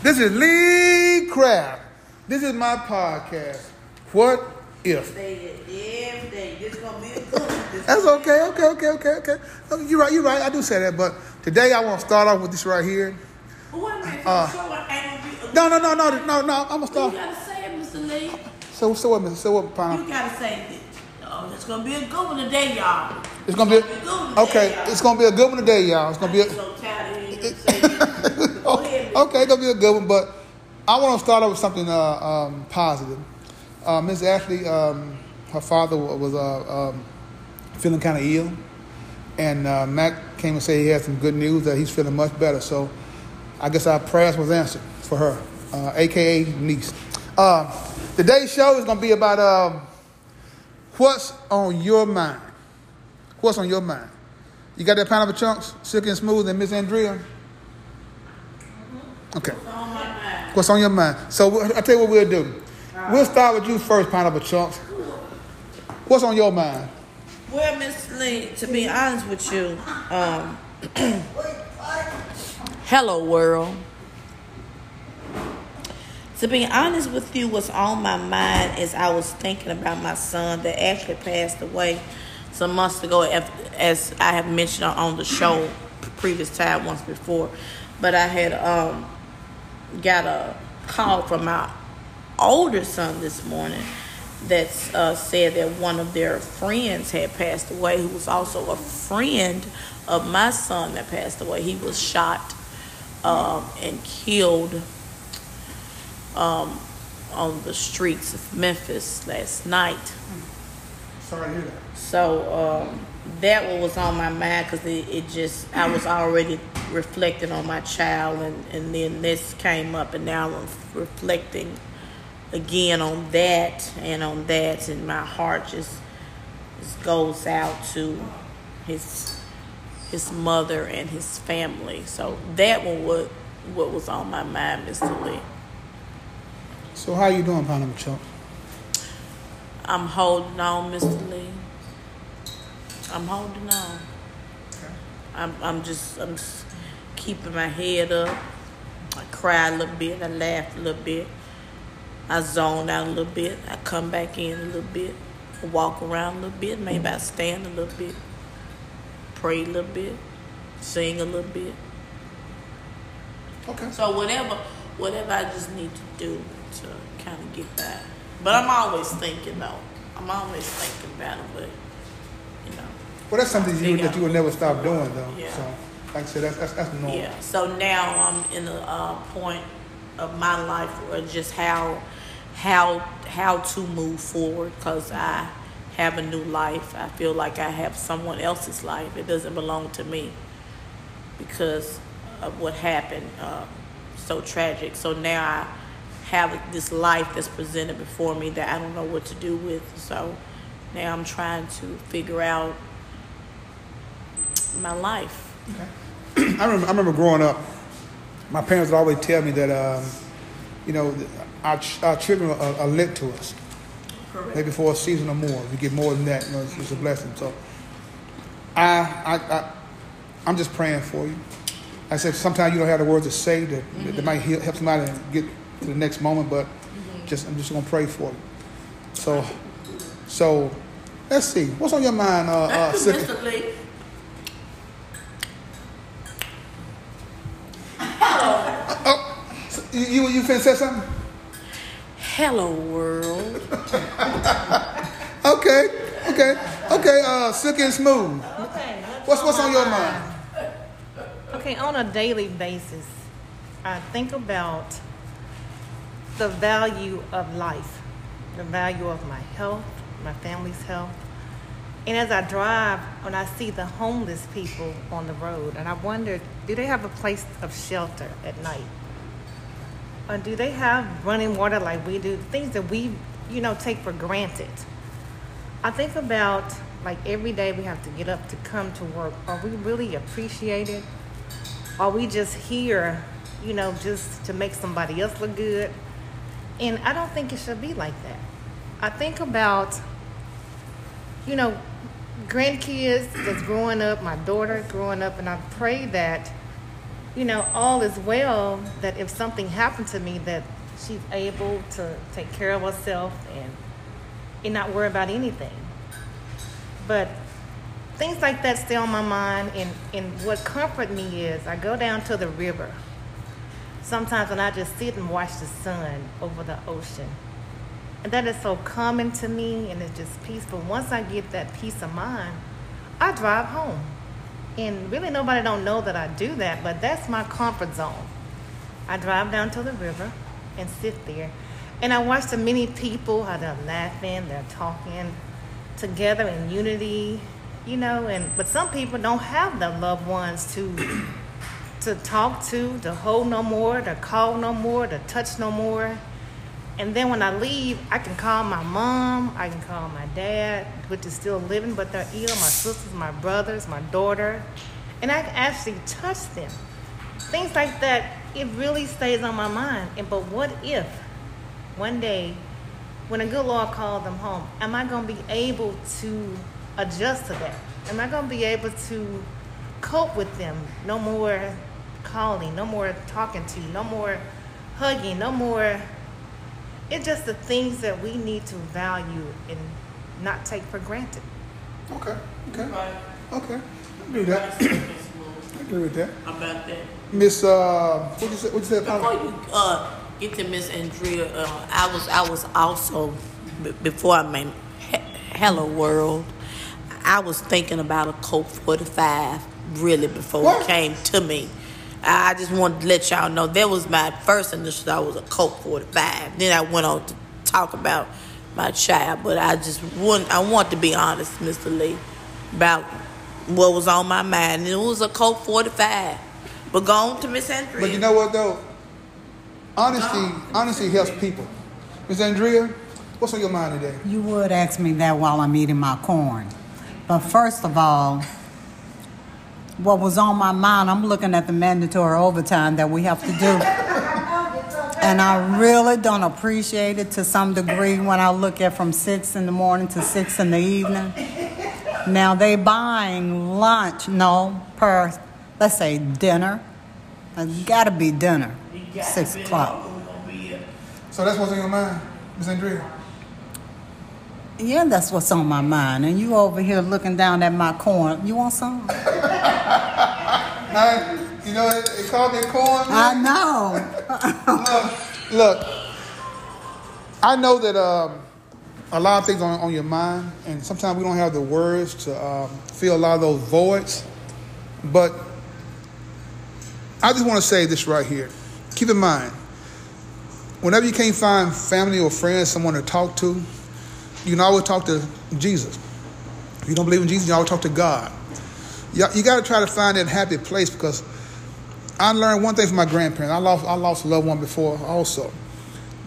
This is Lee Craft. This is my podcast. What if? Say it every day. This gonna be a good one. This That's gonna okay, okay, okay, okay, okay. Oh, You're right, you're right. I do say that, but today I want to start off with this right here. But wait a minute, Uh, for sure ain't gonna be a No, no, no, no, no, no. I'm gonna start. You gotta say it, Mr. Lee. So, so what, Mr. So what, Pine? You gotta say it. Oh, it's gonna be a good one today, y'all. It's gonna be a good one today, okay. y'all. It's gonna be a good one today, y'all. It's gonna be. A, so tired of hearing you say okay, it's gonna be a good one, but I want to start off with something uh, um, positive. Uh, Miss Ashley, um, her father was uh, um, feeling kind of ill, and uh, Mac came and said he had some good news that he's feeling much better. So I guess our prayers was answered for her, uh, aka niece. Uh, today's show is gonna be about um, what's on your mind. What's on your mind? You got that pineapple chunks, silky and smooth, and Miss Andrea. Okay. On my mind. What's on your mind? So wh- I tell you what we'll do. We'll start with you first, pineapple chunks. What's on your mind? Well, Miss Lee, to be honest with you, um, hello world. To be honest with you, what's on my mind is I was thinking about my son that actually passed away some months ago, as I have mentioned on the show previous time once before. But I had um, got a call from my older son this morning that uh, said that one of their friends had passed away, who was also a friend of my son that passed away. He was shot um, and killed um, on the streets of Memphis last night. Sorry to hear that. So um, that one was on my mind because it, it just I was already reflecting on my child, and, and then this came up, and now I'm reflecting again on that and on that, and my heart just, just goes out to his his mother and his family. So that one what what was on my mind, Mr. Lee. So how you doing, pineapple chunks? I'm holding on, Mr. Lee. I'm holding on. I'm, I'm just, I'm just keeping my head up. I cry a little bit. I laugh a little bit. I zone out a little bit. I come back in a little bit. I walk around a little bit. Maybe I stand a little bit. Pray a little bit. Sing a little bit. Okay. So whatever, whatever I just need to do to kind of get by. But I'm always thinking though. I'm always thinking about it, but you know, Well, that's something you, that you will never stop doing, though. Yeah. So, like I said, that's that's, that's normal. yeah. So now I'm in a uh, point of my life where just how how how to move forward because I have a new life. I feel like I have someone else's life. It doesn't belong to me because of what happened. Uh, so tragic. So now I have this life that's presented before me that I don't know what to do with. So now I'm trying to figure out my life. I remember, I remember growing up, my parents would always tell me that, um, you know, our, our children are, are lent to us. Correct. maybe for a season or more. If you get more than that, you know, it's, it's a blessing. So, I, I, I, I'm just praying for you. I said sometimes you don't have the words to say that that might help somebody get to the next moment, but just I'm just gonna pray for you. So, so let's see what's on your mind, uh, uh, Silky? Mr. Lee. Oh, so you you you finna say something? Hello, world. Okay, okay, okay. Uh, Silky and smooth. Okay. What's what's on your mind? Okay, on a daily basis, I think about the value of life, the value of my health, my family's health. And as I drive, when I see the homeless people on the road, and I wonder, do they have a place of shelter at night? Or do they have running water like we do? Things that we, you know, take for granted. I think about like every day we have to get up to come to work. Are we really appreciated? Are we just here, you know, just to make somebody else look good? And I don't think it should be like that. I think about, you know, grandkids that's growing up, my daughter growing up, and I pray that, you know, all is well that if something happened to me, that she's able to take care of herself and, and not worry about anything. But things like that stay on my mind, and, and what comfort me is I go down to the river. Sometimes when I just sit and watch the sun over the ocean. And that is so calming to me and it's just peaceful. Once I get that peace of mind, I drive home. And really nobody don't know that I do that, but that's my comfort zone. I drive down to the river and sit there. And I watch the many people, how they're laughing, they're talking together in unity, you know, and but some people don't have their loved ones to to talk to, to hold no more, to call no more, to touch no more. And then when I leave, I can call my mom, I can call my dad, which is still living, but they're ill, my sisters, my brothers, my daughter, and I can actually touch them. Things like that, it really stays on my mind. And but what if one day, when a good Lord calls them home, am I going to be able to adjust to that? Am I going to be able to cope with them? No more calling, no more talking to, no more hugging, no more. It's just the things that we need to value and not take for granted. Okay. Okay. Right. Okay. I agree with that. I agree with that. About that. Miss, uh, what did you say? What you said? Before Paula? you uh, get to Miss Andrea, uh, I was I was also b- before I made he- Hello World. I was thinking about a Colt 45 really before What? it came to me. I I just wanted to let y'all know that was my first initial I was a Colt 45. Then I went on to talk about my child, but I just wouldn't. I want to be honest, Mr. Lee, about what was on my mind. And it was a Colt 45. But go on to Miss Andrea. But you know what though? Honesty, honesty helps people. Miss Andrea, what's on your mind today? You would ask me that while I'm eating my corn. But first of all, what was on my mind, I'm looking at the mandatory overtime that we have to do. And I really don't appreciate it to some degree when I look at from six in the morning to six in the evening. Now they buying lunch, no, per let's say dinner. It's gotta be dinner. Six o'clock. So that's what's on your mind, Miss Andrea. Yeah, that's what's on my mind. And you over here looking down at my corn. You want some? Now, you know, it, it called me corn. I know. look, look, I know that um, a lot of things on, on your mind, and sometimes we don't have the words to um, fill a lot of those voids. But I just want to say this right here. Keep in mind, whenever you can't find family or friends, someone to talk to, you can always talk to Jesus. If you don't believe in Jesus, you always talk to God. You, you got to try to find that happy place because I learned one thing from my grandparents. I lost I lost a loved one before also.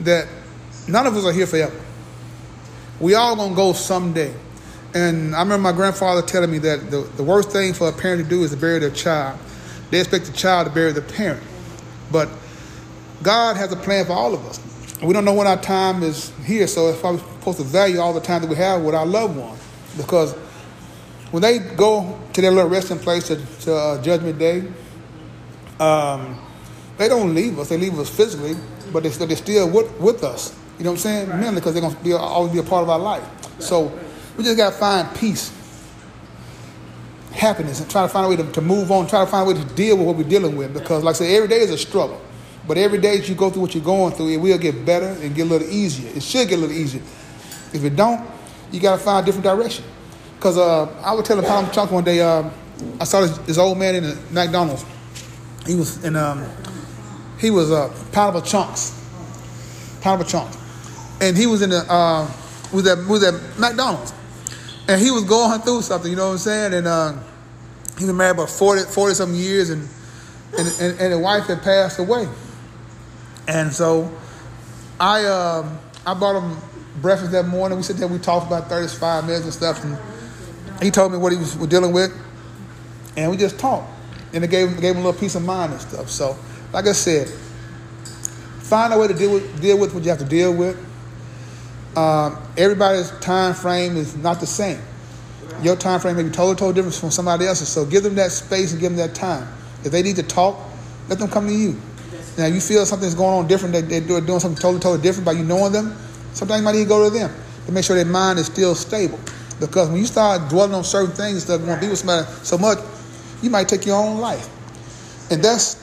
That none of us are here forever. We all gonna go someday. And I remember my grandfather telling me that the, the worst thing for a parent to do is to bury their child. They expect the child to bury the parent. But God has a plan for all of us. We don't know when our time is here, so it's probably supposed to value all the time that we have with our loved one. Because when they go to their little resting place to, to uh, Judgment Day, um, they don't leave us. They leave us physically, but they're, they're still with, with us. You know what I'm saying? Mainly because they're going to be, always be a part of our life. So we just got to find peace, happiness, and try to find a way to, to move on, try to find a way to deal with what we're dealing with. Because, like I said, every day is a struggle. But every day that you go through what you're going through, it will get better and get a little easier. It should get a little easier. If it don't, you got to find a different direction. Because uh, I was telling Tom Chunk one day, uh, I saw this, this old man in the McDonald's. He was in, um, he was uh, pound of chunks, pound of chunks, and he was in the uh, was at was at McDonald's, and he was going through something. You know what I'm saying? And uh, he was married about 40, 40 some years, and and and, and the wife had passed away, and so I um, I bought him breakfast that morning. We sat there, we talked about 35 minutes and stuff, and he told me what he was dealing with, and we just talked. And it gave him, gave him a little peace of mind and stuff. So, like I said, find a way to deal with, deal with what you have to deal with. Um, everybody's time frame is not the same. Your time frame may be totally, totally different from somebody else's. So give them that space and give them that time. If they need to talk, Let them come to you. Now, you feel something's going on different, that they're doing something totally, totally different by you knowing them. Sometimes you might need to go to them to make sure their mind is still stable. Because when you start dwelling on certain things and stuff, want to be with somebody so much, you might take your own life. And that's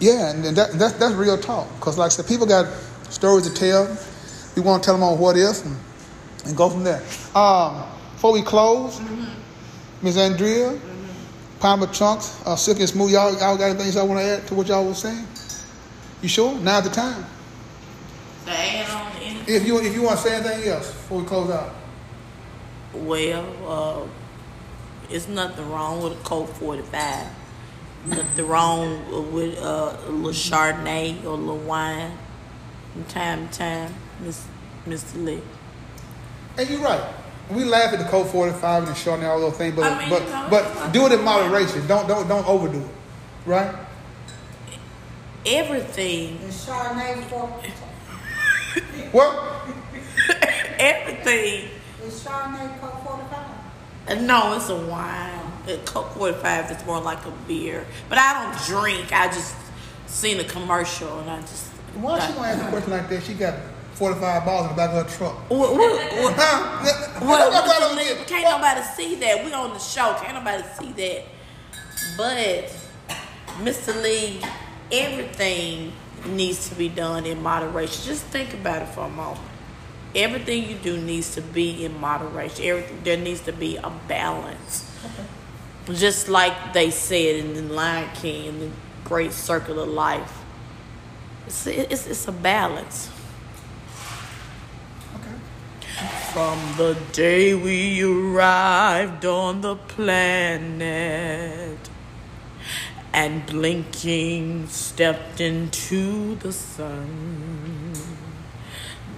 yeah, and that, that's that's real talk. Because like I said, people got stories to tell. We want to tell them on what if and, and go from there. Um, before we close, Ms. Andrea, mm-hmm. Palmer Chunks, uh, Silk and Smooth, y'all, y'all got anything y'all want to add to what y'all was saying? You sure? Now's the time. To add on anything? If you if you want to say anything else before we close out. Well, uh, it's nothing wrong with a Colt 45. Nothing wrong with uh, a little Chardonnay or a little wine from time to time, Miss, Mr. Lee. And you're right. We laugh at the Colt 45 and the Chardonnay, all those things, but I mean, but but do it in moderation. Don't don't don't overdo it, right? Everything. The Chardonnay for what? Everything. Is Chardonnay Colt 45? Uh, no, it's a wine. A Colt 45 is more like a beer. But I don't drink. I just seen a commercial and I just. Why she gonna ask a question like that? She got 45 balls in the back of her truck. What, what, what, well, can't nobody see that. We on the show. Can't nobody see that. But, Mr. Lee, everything needs to be done in moderation. Just think about it for a moment. Everything you do needs to be in moderation. Everything, there needs to be a balance. Just like they said in the Lion King, in the great circle of life. It's, it's, it's a balance. Okay. From the day we arrived on the planet and blinking stepped into the sun,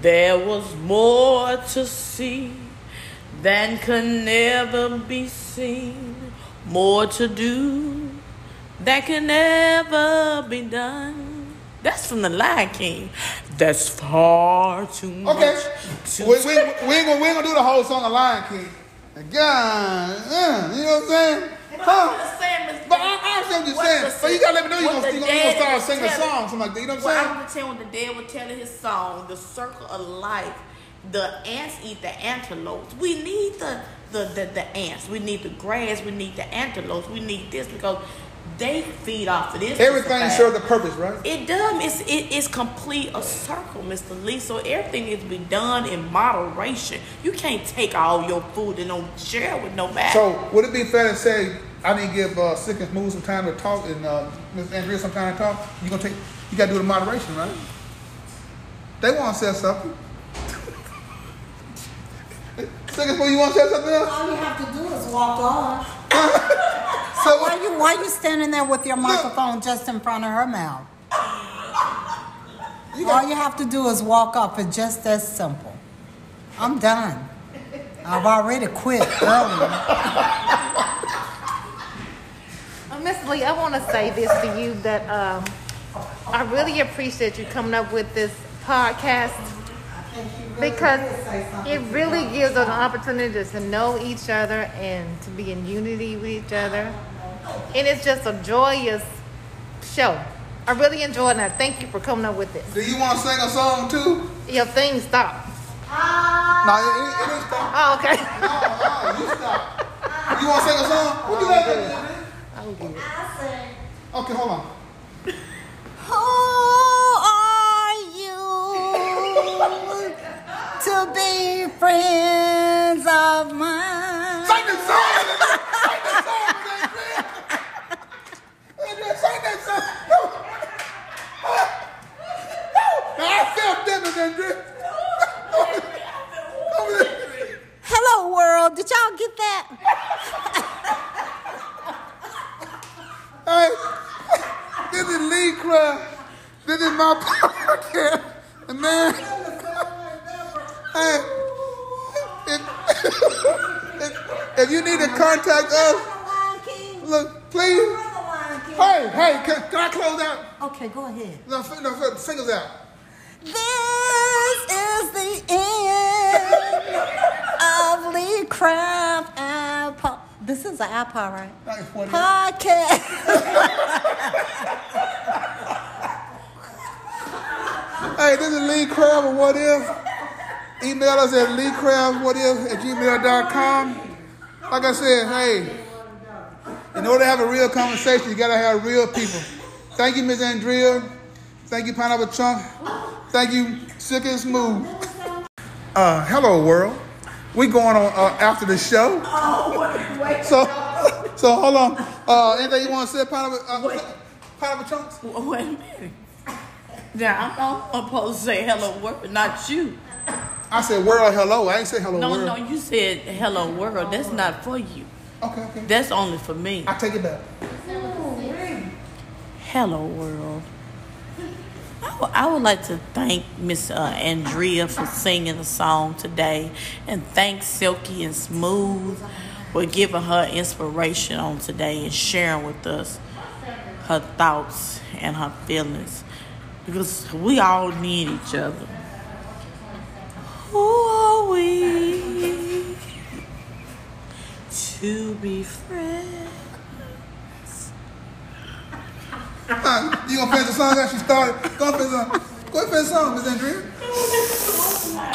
there was more to see than could never be seen more to do that can never be done. That's from the Lion King. That's far too much. Okay. Too we, we, we, ain't gonna, we ain't gonna do the whole song of Lion King. God, uh, you know what I'm saying? Huh? But I, I understand what you're saying. But you gotta let me know you're gonna, you gonna start singing a song, something like that. You know what I'm well, saying? I'm gonna tell when the dad was telling his song, The Circle of Life, the ants eat the antelopes. We need the the, the, the ants. We need the grass. We need the antelopes. We need this because they feed off of this. Everything serves a purpose, right? It does. It's it, it's complete a circle, Mr. Lee. So everything needs to be done in moderation. You can't take all your food and don't share with nobody. So would it be fair to say I need to give uh, Sick and Smooth some time to talk and uh, Ms. Andrea some time to talk? You gonna take? You gotta do it in moderation, right? They want to say something. Second you want to say something else? All you have to do is walk off. so why you why you standing there with your microphone just in front of her mouth? You All you have to do is walk up. It's just that simple. I'm done. I've already quit earlier. Uh, Miss Lee, I want to say this to you that um, I really appreciate you coming up with this podcast because it really gives us an opportunity to know each other and to be in unity with each other. And it's just a joyous show. I really enjoyed it. Thank you for coming up with this. Do you want to sing a song too? Your thing stop. No, it, it, it didn't stop. Oh, okay. no, no, you stop. You want to sing a song? What you got to I'll get it. I'll sing. Okay, hold on. Who are you to be friends Okay, go ahead. No, no, singers out. This is the end of Lee Craft and. This is an iPod, right? Like, what is- Podcast. Hey, this is Lee Craft of What If. Email us at leecrabwhatif at gmail.com. Like I said, hey, in order to have a real conversation, you gotta have real people. Thank you, Ms. Andrea. Thank you, Pineapple Chunk. Thank you, Sick and Smooth. Uh, hello, world. We going on uh, after the show. Oh, wait. So, so hold on. Uh, anything you want to say, Pineapple, uh, Pineapple Chunks? Wait a minute. Now I'm, supposed to say hello world, not you. I said world hello. I ain't say hello No, world. No, no, you said hello world. That's not for you. Okay, okay. That's only for me. I take it back. Hello world. I would- would like to thank Miss uh, Andrea for singing the song today, and thank Silky and Smooth for giving her inspiration on today and sharing with us her thoughts and her feelings, because we all need each other. Who are we to be friends? Huh, you gonna finish the song that she started? Go ahead, finish the song. Go finish the song, Miss Andrea.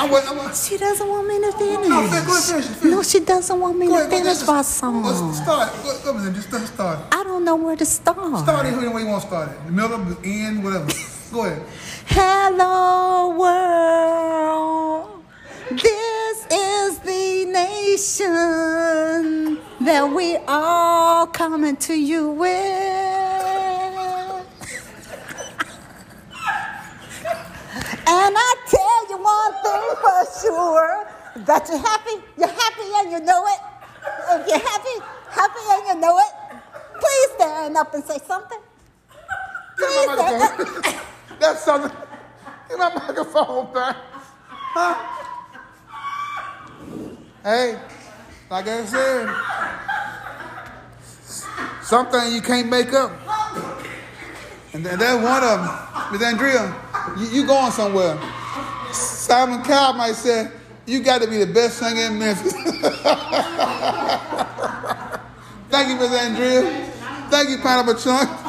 I want, I want. She doesn't want me to finish. No, fin- go ahead, finish. Finish. No, she doesn't want me Go to ahead, finish just- my Let's song. start. Go, go, Miss Andrea. Just start. I don't know where to start. Start it where you want to start it. The middle, the end, whatever. Go ahead. Hello, world. This is the nation that we all coming to you with. And I tell you one thing for sure that you're happy, you're happy and you know it. If you're happy, happy and you know it, please stand up and say something. Give me my microphone. That's something. Give my microphone back. Huh? Hey, like I said, something you can't make up. And then that's one of them. Miss Andrea, you, you going somewhere. Simon Cowell might say, you got to be the best singer in Memphis. Thank you, Miss Andrea. Thank you, Pineapple Chunk.